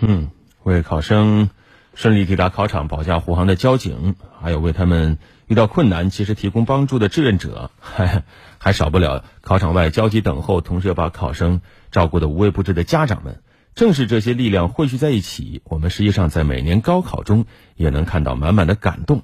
嗯，为考生顺利抵达考场保驾护航的交警，还有为他们遇到困难及时提供帮助的志愿者，还 还少不了考场外焦急等候，同时要把考生照顾的无微不至的家长们。正是这些力量汇聚在一起，我们实际上在每年高考中也能看到满满的感动。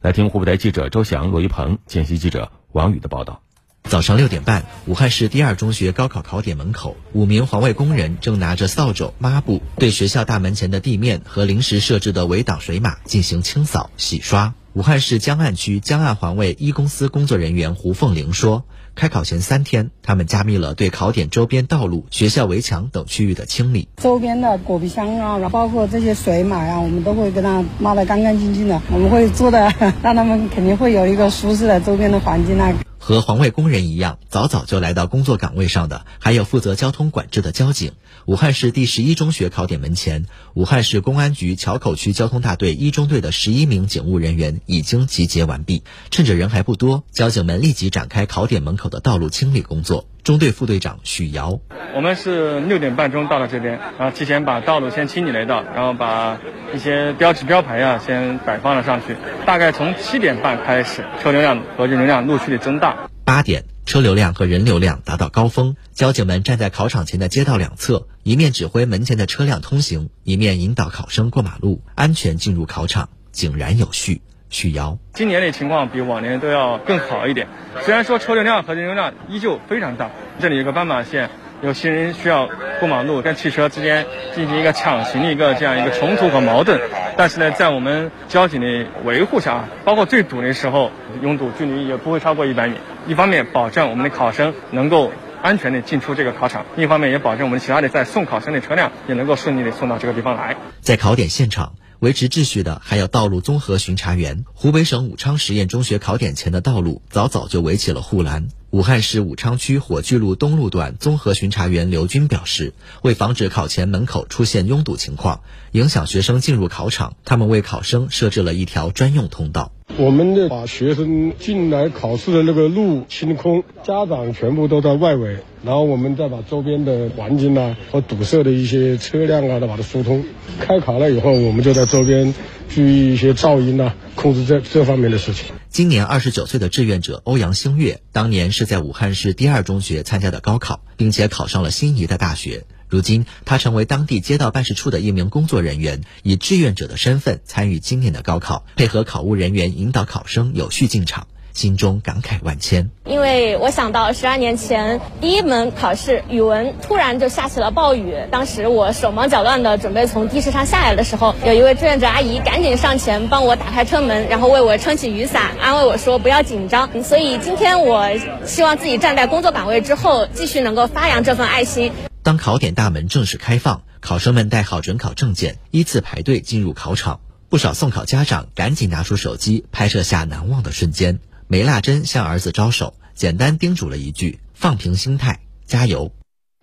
来听湖北台记者周翔、罗一鹏、见习记者王宇的报道。早上六点半，武汉市第二中学高考考点门口，五名环卫工人正拿着扫帚、抹布，对学校大门前的地面和临时设置的围挡水马进行清扫、洗刷。武汉市江岸区江岸环卫一公司工作人员胡凤玲说：“开考前三天，他们加密了对考点周边道路、学校围墙等区域的清理。周边的果皮箱啊，包括这些水马呀，我们都会给它抹得干干净净的。我们会做的，让他们肯定会有一个舒适的周边的环境啊。”和环卫工人一样，早早就来到工作岗位上的，还有负责交通管制的交警。武汉市第十一中学考点门前，武汉市公安局硚口区交通大队一中队的十一名警务人员已经集结完毕。趁着人还不多，交警们立即展开考点门口的道路清理工作。中队副队长许瑶：“我们是六点半钟到了这边，然后提前把道路先清理了一道，然后把一些标志标牌呀先摆放了上去。大概从七点半开始，车流量和人流量陆续的增大。八点，车流量和人流量达到高峰，交警们站在考场前的街道两侧，一面指挥门前的车辆通行，一面引导考生过马路，安全进入考场，井然有序。”许瑶，今年的情况比往年都要更好一点。虽然说车流量和人流量依旧非常大，这里有个斑马线，有行人需要过马路，跟汽车之间进行一个抢行的一个这样一个冲突和矛盾。但是呢，在我们交警的维护下，包括最堵的时候，拥堵距离也不会超过一百米。一方面保证我们的考生能够安全的进出这个考场，另一方面也保证我们其他的在送考生的车辆也能够顺利的送到这个地方来。在考点现场。维持秩序的还有道路综合巡查员。湖北省武昌实验中学考点前的道路早早就围起了护栏。武汉市武昌区火炬路东路段综合巡查员刘军表示，为防止考前门口出现拥堵情况，影响学生进入考场，他们为考生设置了一条专用通道。我们的把学生进来考试的那个路清空，家长全部都在外围，然后我们再把周边的环境啊和堵塞的一些车辆啊都把它疏通。开考了以后，我们就在周边注意一些噪音啊，控制这这方面的事情。今年二十九岁的志愿者欧阳星月，当年是在武汉市第二中学参加的高考，并且考上了心仪的大学。如今，他成为当地街道办事处的一名工作人员，以志愿者的身份参与今年的高考，配合考务人员引导考生有序进场，心中感慨万千。因为我想到十二年前第一门考试语文突然就下起了暴雨，当时我手忙脚乱的准备从的士上下来的时候，有一位志愿者阿姨赶紧上前帮我打开车门，然后为我撑起雨伞，安慰我说不要紧张。所以今天我希望自己站在工作岗位之后，继续能够发扬这份爱心。当考点大门正式开放，考生们带好准考证件，依次排队进入考场。不少送考家长赶紧拿出手机拍摄下难忘的瞬间。梅腊珍向儿子招手，简单叮嘱了一句：“放平心态，加油。”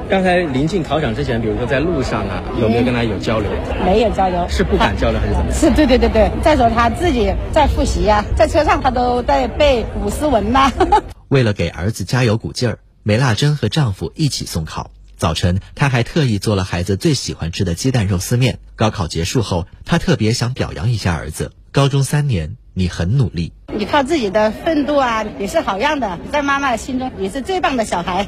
刚才临近考场之前，比如说在路上啊，有没有跟他有交流？没有交流，是不敢交流还是怎么？是，对对对对。再说他自己在复习呀，在车上他都在背古诗文呐。为了给儿子加油鼓劲儿，梅腊珍和丈夫一起送考。早晨，他还特意做了孩子最喜欢吃的鸡蛋肉丝面。高考结束后，他特别想表扬一下儿子：高中三年，你很努力，你靠自己的奋斗啊，你是好样的。在妈妈心中，你是最棒的小孩。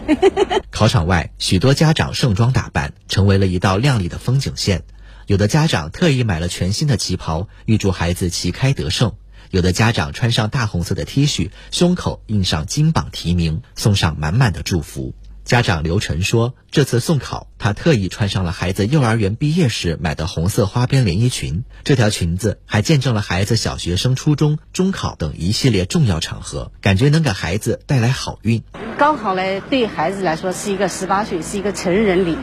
考场外，许多家长盛装打扮，成为了一道亮丽的风景线。有的家长特意买了全新的旗袍，预祝孩子旗开得胜；有的家长穿上大红色的 T 恤，胸口印上金榜题名，送上满满的祝福。家长刘晨说：“这次送考，他特意穿上了孩子幼儿园毕业时买的红色花边连衣裙。这条裙子还见证了孩子小学升初中、中考等一系列重要场合，感觉能给孩子带来好运。高考呢，对孩子来说是一个十八岁，是一个成人礼，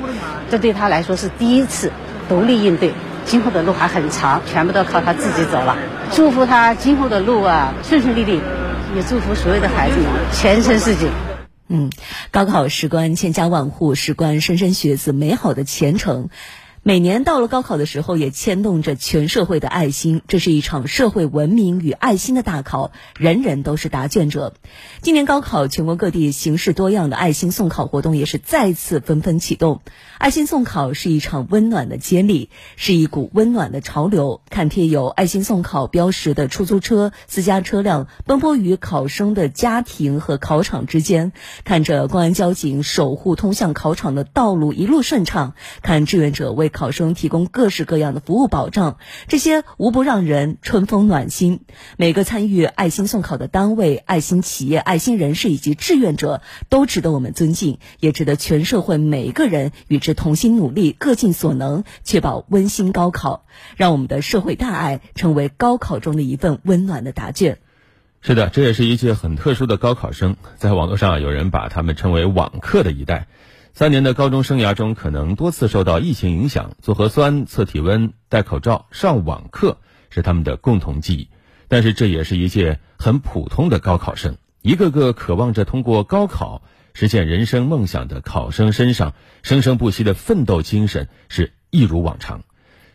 这对他来说是第一次独立应对。今后的路还很长，全部都靠他自己走了。祝福他今后的路啊顺顺利利，也祝福所有的孩子们前程似锦。”嗯，高考事关千家万户，事关莘莘学子美好的前程。每年到了高考的时候，也牵动着全社会的爱心。这是一场社会文明与爱心的大考，人人都是答卷者。今年高考，全国各地形式多样的爱心送考活动也是再次纷纷启动。爱心送考是一场温暖的接力，是一股温暖的潮流。看贴有爱心送考标识的出租车、私家车辆奔波于考生的家庭和考场之间，看着公安交警守护通向考场的道路一路顺畅，看志愿者为考生提供各式各样的服务保障，这些无不让人春风暖心。每个参与爱心送考的单位、爱心企业、爱心人士以及志愿者，都值得我们尊敬，也值得全社会每一个人与之同心努力，各尽所能，确保温馨高考，让我们的社会大爱成为高考中的一份温暖的答卷。是的，这也是一届很特殊的高考生，在网络上有人把他们称为“网课”的一代。三年的高中生涯中，可能多次受到疫情影响，做核酸、测体温、戴口罩、上网课是他们的共同记忆。但是，这也是一届很普通的高考生，一个个渴望着通过高考实现人生梦想的考生身上，生生不息的奋斗精神是一如往常。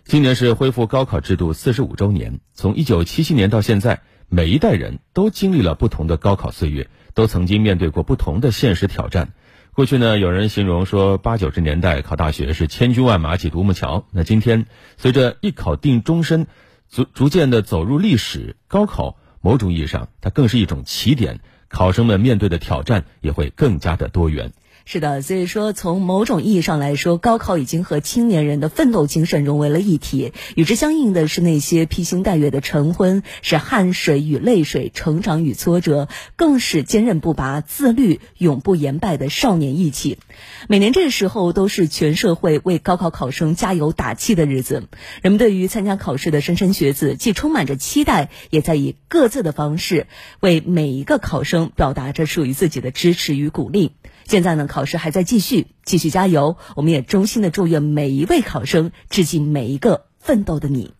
今年是恢复高考制度四十五周年，从一九七七年到现在，每一代人都经历了不同的高考岁月，都曾经面对过不同的现实挑战。过去呢，有人形容说，八九十年代考大学是千军万马挤独木桥。那今天，随着一考定终身，逐逐渐的走入历史，高考某种意义上，它更是一种起点，考生们面对的挑战也会更加的多元。是的，所以说从某种意义上来说，高考已经和青年人的奋斗精神融为了一体。与之相应的是那些披星戴月的晨昏，是汗水与泪水、成长与挫折，更是坚韧不拔、自律永不言败的少年义气。每年这个时候，都是全社会为高考考生加油打气的日子。人们对于参加考试的莘莘学子，既充满着期待，也在以各自的方式为每一个考生表达着属于自己的支持与鼓励。现在呢，考试还在继续，继续加油！我们也衷心的祝愿每一位考生，致敬每一个奋斗的你。